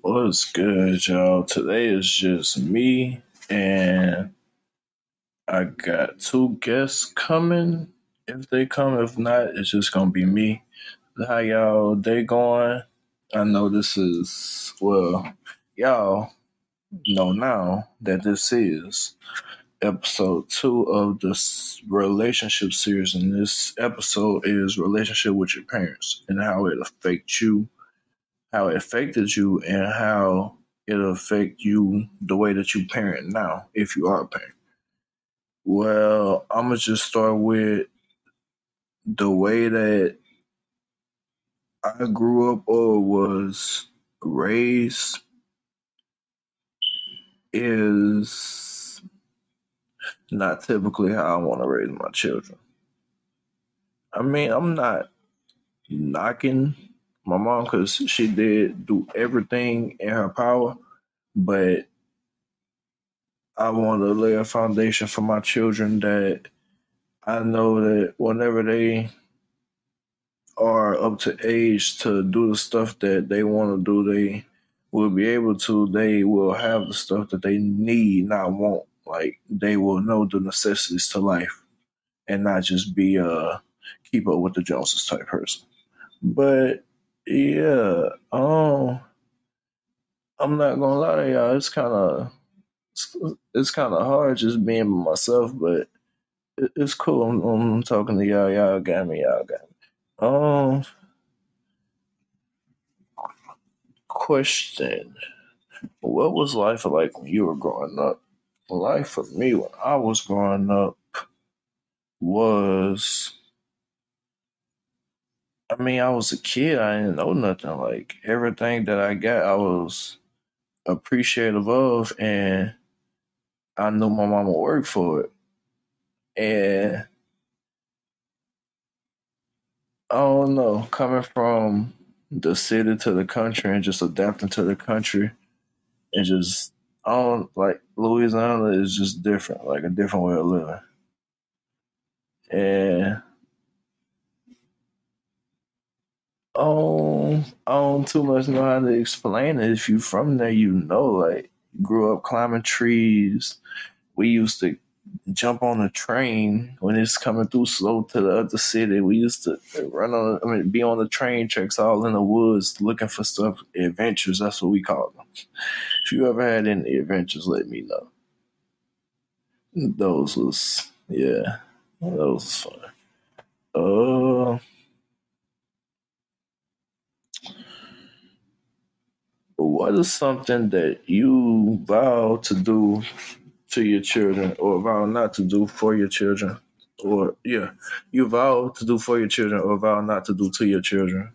What's good, y'all? Today is just me and I got two guests coming. If they come, if not, it's just gonna be me. How y'all day going? I know this is well, y'all know now that this is episode two of this relationship series, and this episode is relationship with your parents and how it affects you, how it affected you, and how it'll affect you the way that you parent now, if you are a parent. Well, I'm gonna just start with the way that I grew up or was raised is not typically how I want to raise my children. I mean, I'm not knocking my mom because she did do everything in her power, but I want to lay a foundation for my children that I know that whenever they are up to age to do the stuff that they want to do, they will be able to. They will have the stuff that they need, not want. Like they will know the necessities to life, and not just be a keep up with the Joneses type person. But yeah, um, I'm not gonna lie to y'all. It's kind of it's, it's kind of hard just being myself, but it, it's cool. I'm, I'm talking to y'all. Y'all got me. Y'all got me. Um, question: What was life like when you were growing up? Life for me when I was growing up was. I mean, I was a kid. I didn't know nothing. Like everything that I got, I was appreciative of, and I knew my mama worked for it. And I don't know, coming from the city to the country and just adapting to the country and just I like Louisiana is just different, like a different way of living. And I don't too much know how to explain it. If you from there, you know, like grew up climbing trees. We used to jump on a train when it's coming through slow to the other city. We used to run on, I mean, be on the train tracks all in the woods looking for stuff, adventures. That's what we call them. If you ever had any adventures, let me know. Those was, yeah, those was fun. Uh, what is something that you vow to do to your children or vow not to do for your children? Or, yeah, you vow to do for your children or vow not to do to your children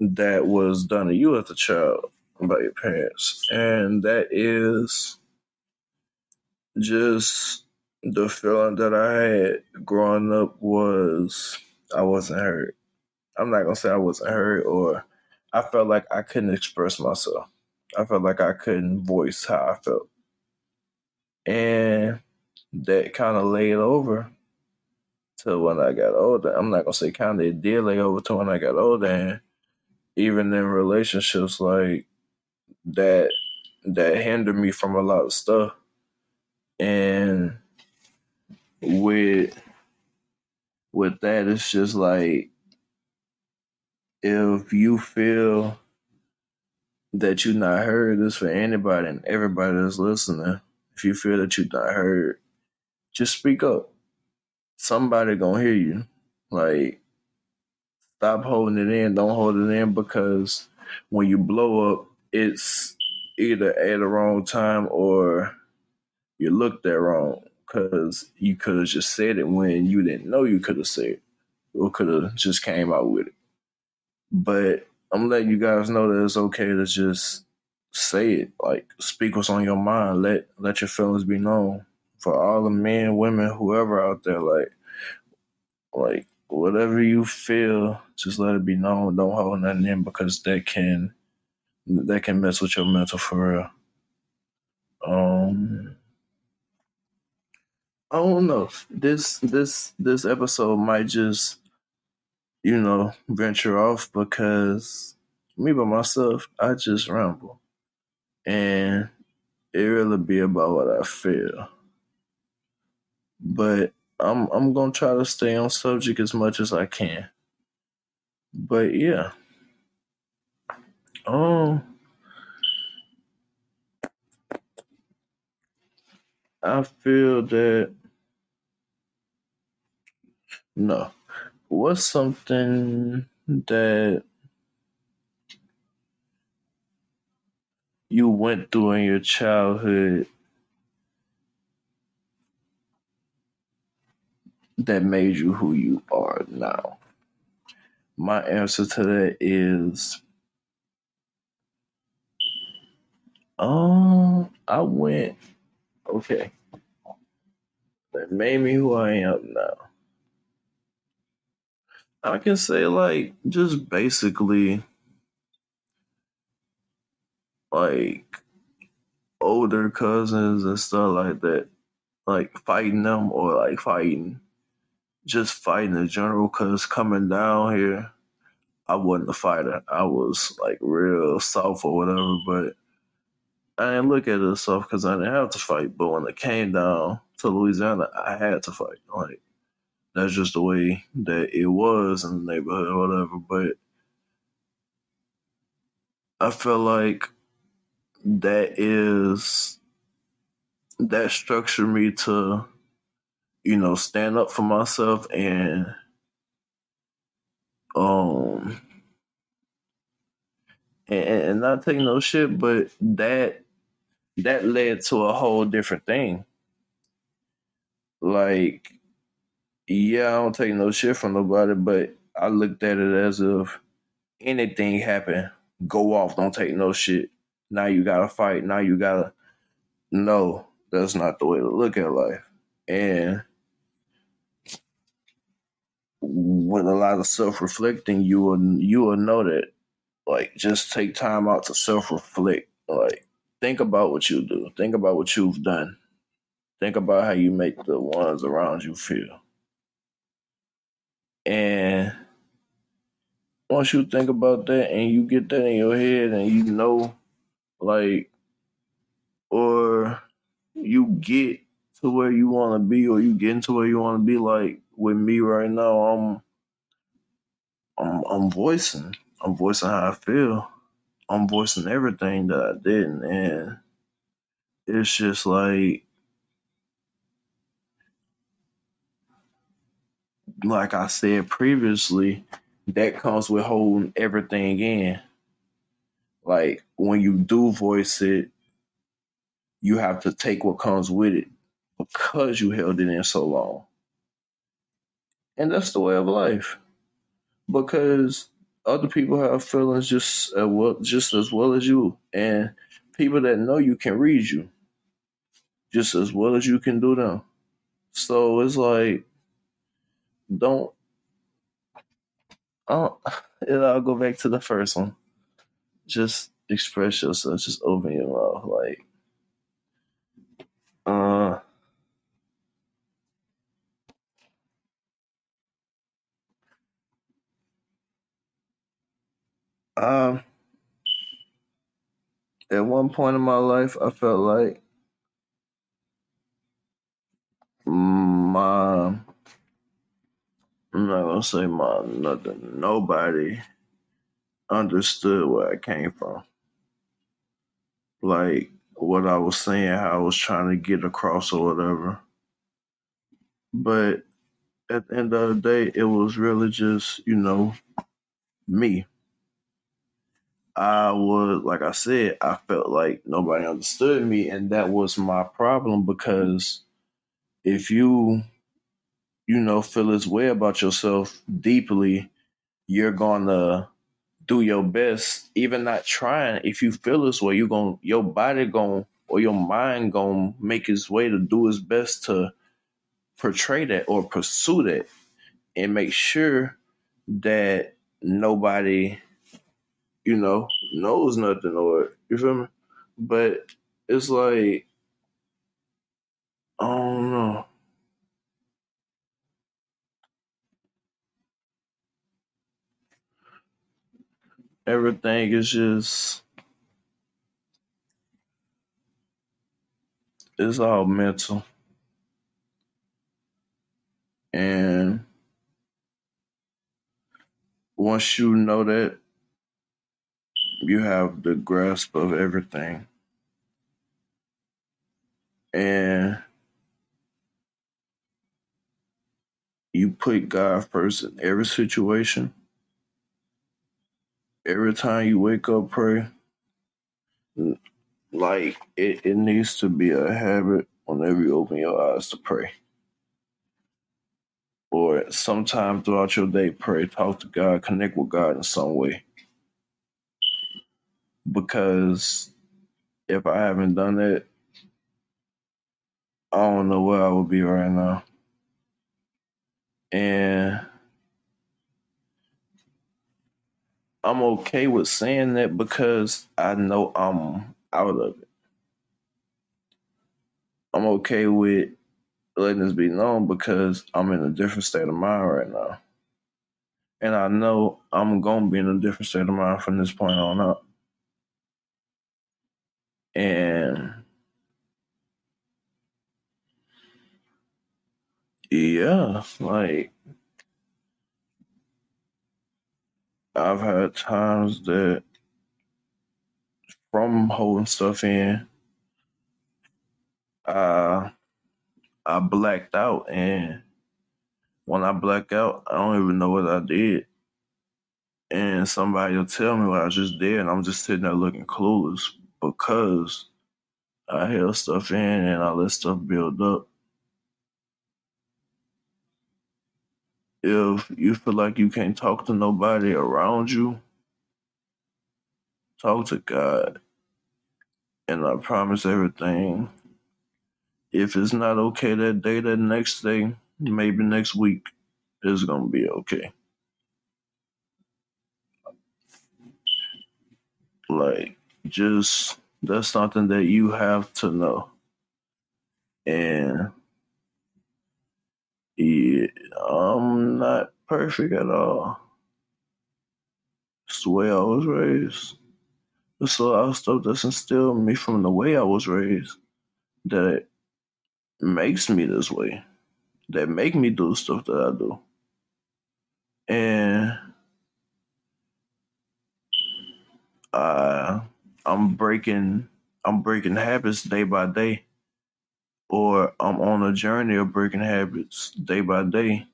that was done to you as a child by your parents. And that is just the feeling that I had growing up was I wasn't hurt. I'm not gonna say I wasn't hurt or I felt like I couldn't express myself. I felt like I couldn't voice how I felt. And that kind of laid over to when I got older. I'm not gonna say kind of, it did lay over to when I got older. And even in relationships like that, that hindered me from a lot of stuff. And with with that, it's just like if you feel that you're not heard, this for anybody and everybody that's listening. If you feel that you're not heard, just speak up. Somebody gonna hear you. Like, stop holding it in. Don't hold it in because when you blow up, it's either at the wrong time or you looked at wrong because you could have just said it when you didn't know you could have said it or could have just came out with it. But I'm letting you guys know that it's okay to just say it. Like speak what's on your mind. Let let your feelings be known. For all the men, women, whoever out there, like like whatever you feel, just let it be known. Don't hold nothing in because that can that can mess with your mental for real. Um I don't know. This this this episode might just you know venture off because me by myself, I just ramble. And it really be about what I feel. But I'm I'm gonna try to stay on subject as much as I can. But yeah. Um I feel that no. What's something that you went through in your childhood that made you who you are now? My answer to that is um I went okay. That made me who I am now. I can say like just basically like older cousins and stuff like that. Like fighting them or like fighting just fighting in general cause coming down here I wasn't a fighter. I was like real soft or whatever, but I didn't look at it soft because I didn't have to fight. But when it came down to Louisiana, I had to fight. Like that's just the way that it was in the neighborhood or whatever. But I feel like that is that structured me to, you know, stand up for myself and um and, and not take no shit, but that that led to a whole different thing. Like, yeah, I don't take no shit from nobody, but I looked at it as if anything happen, go off, don't take no shit. Now you gotta fight. Now you gotta. No, that's not the way to look at life. And with a lot of self reflecting, you will you will know that. Like, just take time out to self reflect. Like, think about what you do. Think about what you've done. Think about how you make the ones around you feel. And once you think about that and you get that in your head and you know, like, or you get to where you want to be or you get into where you want to be, like with me right now, I'm, I'm, I'm voicing, I'm voicing how I feel. I'm voicing everything that I didn't. and it's just like, like I said previously, that comes with holding everything in. Like when you do voice it, you have to take what comes with it because you held it in so long. And that's the way of life. Because other people have feelings just as well, just as well as you, and people that know you can read you just as well as you can do them. So it's like, don't. I'll, I'll go back to the first one. Just express yourself. Just open your mouth. Like, uh, um, at one point in my life, I felt like my, I'm not gonna say my nothing, nobody understood where I came from. Like what I was saying, how I was trying to get across or whatever. But at the end of the day, it was really just, you know, me. I was, like I said, I felt like nobody understood me, and that was my problem because if you, you know, feel this way about yourself deeply, you're gonna do your best, even not trying. If you feel this way, you're gonna, your body gonna, or your mind gonna make its way to do its best to portray that or pursue that and make sure that nobody you know, knows nothing or you feel me? But it's like I don't know. Everything is just it's all mental. And once you know that, you have the grasp of everything. And you put God first in every situation. Every time you wake up, pray. Like it, it needs to be a habit whenever you open your eyes to pray. Or sometime throughout your day, pray, talk to God, connect with God in some way. Because if I haven't done it, I don't know where I would be right now. And I'm okay with saying that because I know I'm out of it. I'm okay with letting this be known because I'm in a different state of mind right now. And I know I'm going to be in a different state of mind from this point on up. And yeah, like I've had times that from holding stuff in, uh, I blacked out, and when I black out, I don't even know what I did. And somebody will tell me what I just did, and I'm just sitting there looking clueless because I held stuff in and I let stuff build up. If you feel like you can't talk to nobody around you, talk to God. And I promise everything. If it's not okay that day, that next day, maybe next week, it's going to be okay. Like, just that's something that you have to know. And yeah, not perfect at all. It's the way I was raised. There's a lot of stuff that's instilled in me from the way I was raised that makes me this way. That make me do stuff that I do. And uh, I'm breaking I'm breaking habits day by day. Or I'm on a journey of breaking habits day by day.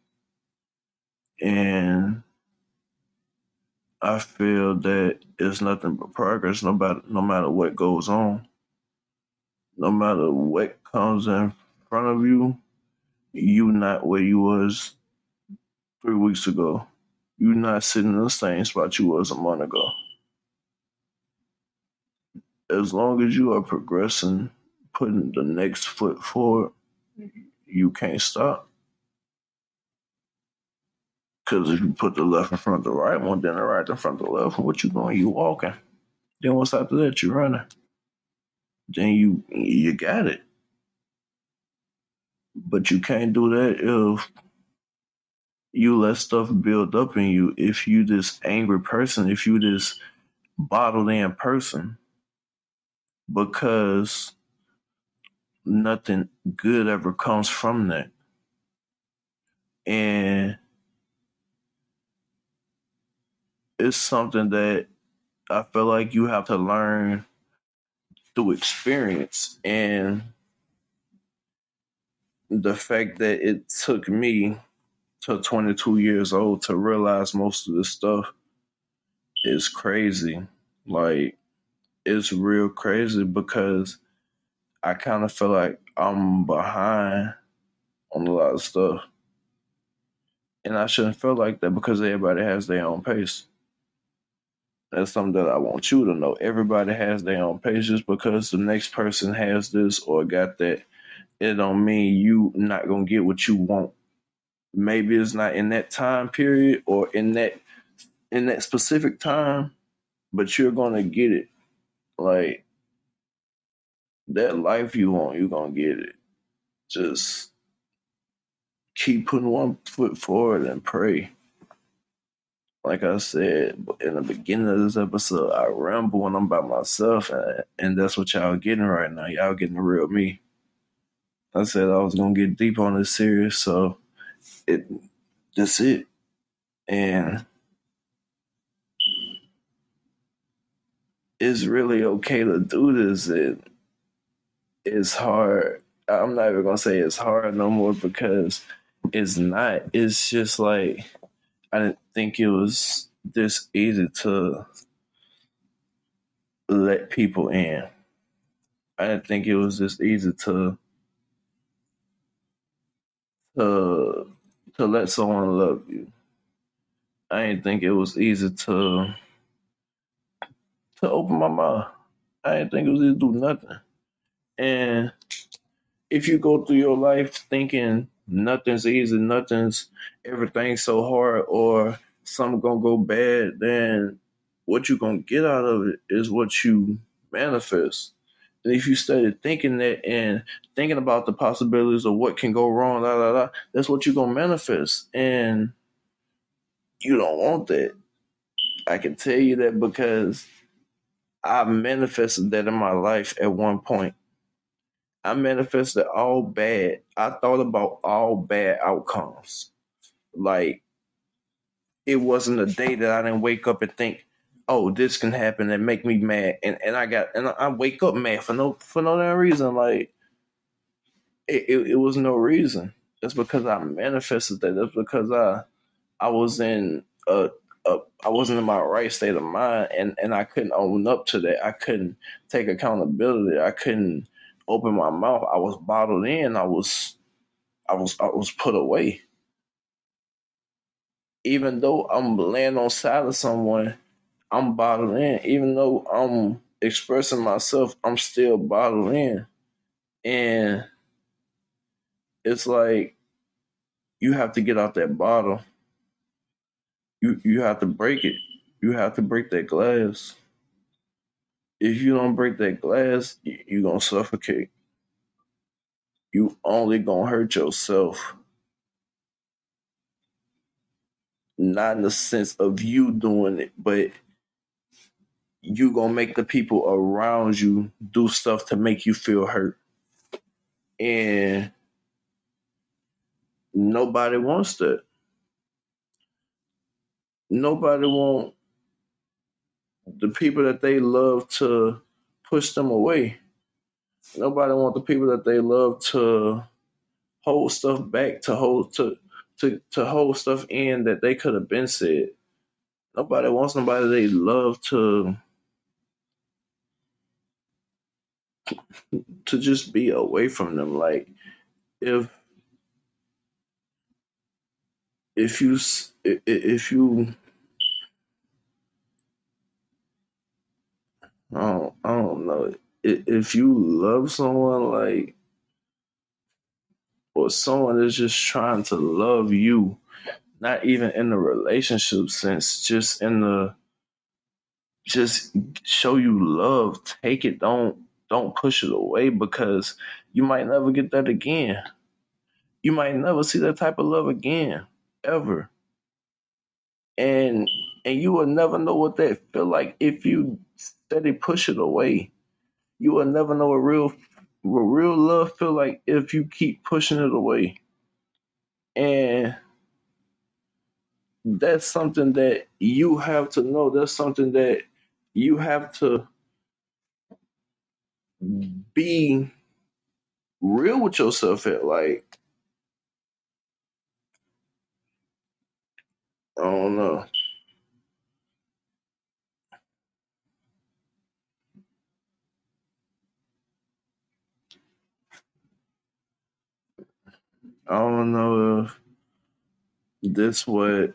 And I feel that it's nothing but progress no matter no matter what goes on. No matter what comes in front of you, you not where you was three weeks ago. You're not sitting in the same spot you was a month ago. As long as you are progressing, putting the next foot forward, you can't stop. Because if you put the left in front of the right one, then the right in front of the left, what you doing? You walking. Then what's after that? You running. Then you you got it. But you can't do that if you let stuff build up in you. If you this angry person, if you this bottled in person, because nothing good ever comes from that. And it's something that I feel like you have to learn through experience and the fact that it took me to 22 years old to realize most of this stuff is crazy. Like it's real crazy because I kind of feel like I'm behind on a lot of stuff. And I shouldn't feel like that because everybody has their own pace. That's something that I want you to know. Everybody has their own just because the next person has this or got that. It don't mean you not gonna get what you want. Maybe it's not in that time period or in that in that specific time, but you're gonna get it. Like that life you want, you're gonna get it. Just keep putting one foot forward and pray. Like I said in the beginning of this episode, I ramble when I'm by myself, and, that's what y'all getting right now. Y'all getting the real me. I said I was gonna get deep on this series, so it that's it. And it's really okay to do this. It it's hard. I'm not even gonna say it's hard no more because it's not. It's just like I didn't think it was this easy to let people in. I didn't think it was this easy to to to let someone love you. I didn't think it was easy to to open my mouth. I didn't think it was easy to do nothing. And if you go through your life thinking nothing's easy, nothing's everything's so hard, or something gonna go bad, then what you gonna get out of it is what you manifest. And if you started thinking that and thinking about the possibilities of what can go wrong, la la la, that's what you're gonna manifest. And you don't want that. I can tell you that because I manifested that in my life at one point. I manifested all bad. I thought about all bad outcomes. Like it wasn't a day that I didn't wake up and think, "Oh, this can happen and make me mad." And and I got and I wake up mad for no for no damn reason. Like it, it, it was no reason. It's because I manifested that. That's because I I was in a I wasn't in my right state of mind, and and I couldn't own up to that. I couldn't take accountability. I couldn't open my mouth. I was bottled in. I was, I was, I was put away. Even though I'm laying on side of someone, I'm bottled in. Even though I'm expressing myself, I'm still bottled in. And it's like you have to get out that bottle. You you have to break it. You have to break that glass if you don't break that glass, you're gonna suffocate. You only gonna hurt yourself. Not in the sense of you doing it, but you gonna make the people around you do stuff to make you feel hurt. And nobody wants that. Nobody want the people that they love to push them away. Nobody want the people that they love to hold stuff back, to hold to to to hold stuff in that they could have been said. Nobody wants somebody they love to to just be away from them. Like if if you if you I don't, I don't know. If you love someone like, or someone is just trying to love you, not even in the relationship sense, just in the, just show you love. Take it. Don't don't push it away because you might never get that again. You might never see that type of love again, ever. And and you will never know what that feel like if you steady push it away. You will never know what real what real love feel like if you keep pushing it away. And that's something that you have to know. That's something that you have to be real with yourself at like I don't know. I don't know if this what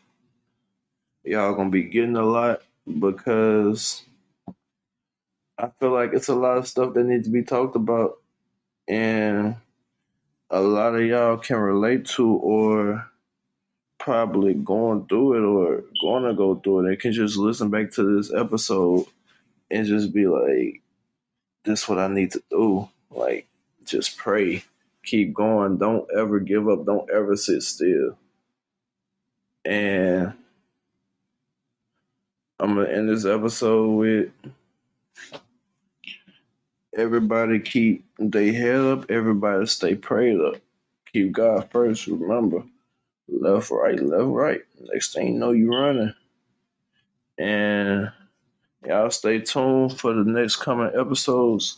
y'all gonna be getting a lot because I feel like it's a lot of stuff that needs to be talked about and a lot of y'all can relate to or probably going through it or gonna go through it. They can just listen back to this episode and just be like, this what I need to do. Like just pray keep going. Don't ever give up. Don't ever sit still. And I'm gonna end this episode with everybody keep their head up, everybody stay prayed up. Keep God first, remember. Left, right, left, right. Next thing you know, you running. And y'all stay tuned for the next coming episodes.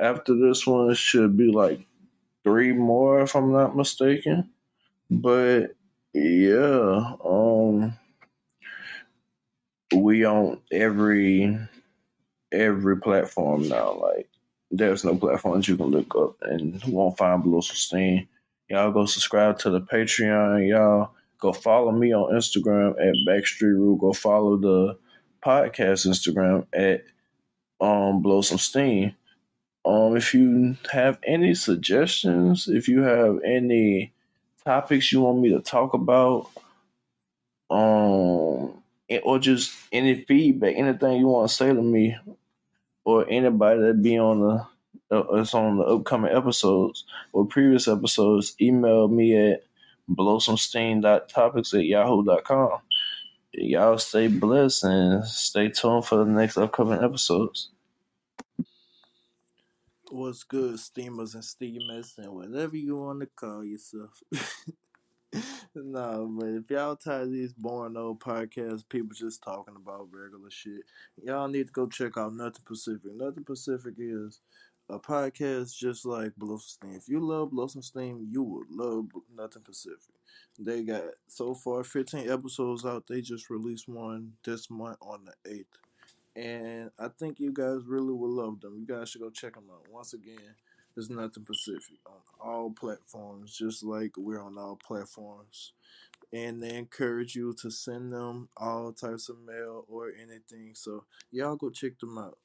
After this one, should be like three more, if I'm not mistaken. But yeah, um, we on every every platform now. Like, there's no platforms you can look up and won't find Blow Steam. Y'all go subscribe to the Patreon. Y'all go follow me on Instagram at Backstreet Rule. Go follow the podcast Instagram at um Blow Some Steam. Um, if you have any suggestions, if you have any topics you want me to talk about, um, or just any feedback, anything you want to say to me, or anybody that be on the uh, on the upcoming episodes or previous episodes, email me at blowsomesteam.topics at yahoo.com. Y'all stay blessed and stay tuned for the next upcoming episodes. What's good, steamers and steamers, and whatever you want to call yourself. no, but if y'all tired of these boring old podcasts, people just talking about regular shit, y'all need to go check out Nothing Pacific. Nothing Pacific is a podcast just like Blow Steam. If you love Blow Steam, you would love Nothing Pacific. They got so far 15 episodes out. They just released one this month on the 8th and I think you guys really will love them. You guys should go check them out. Once again, there's nothing Pacific on all platforms, just like we're on all platforms. And they encourage you to send them all types of mail or anything. So y'all go check them out.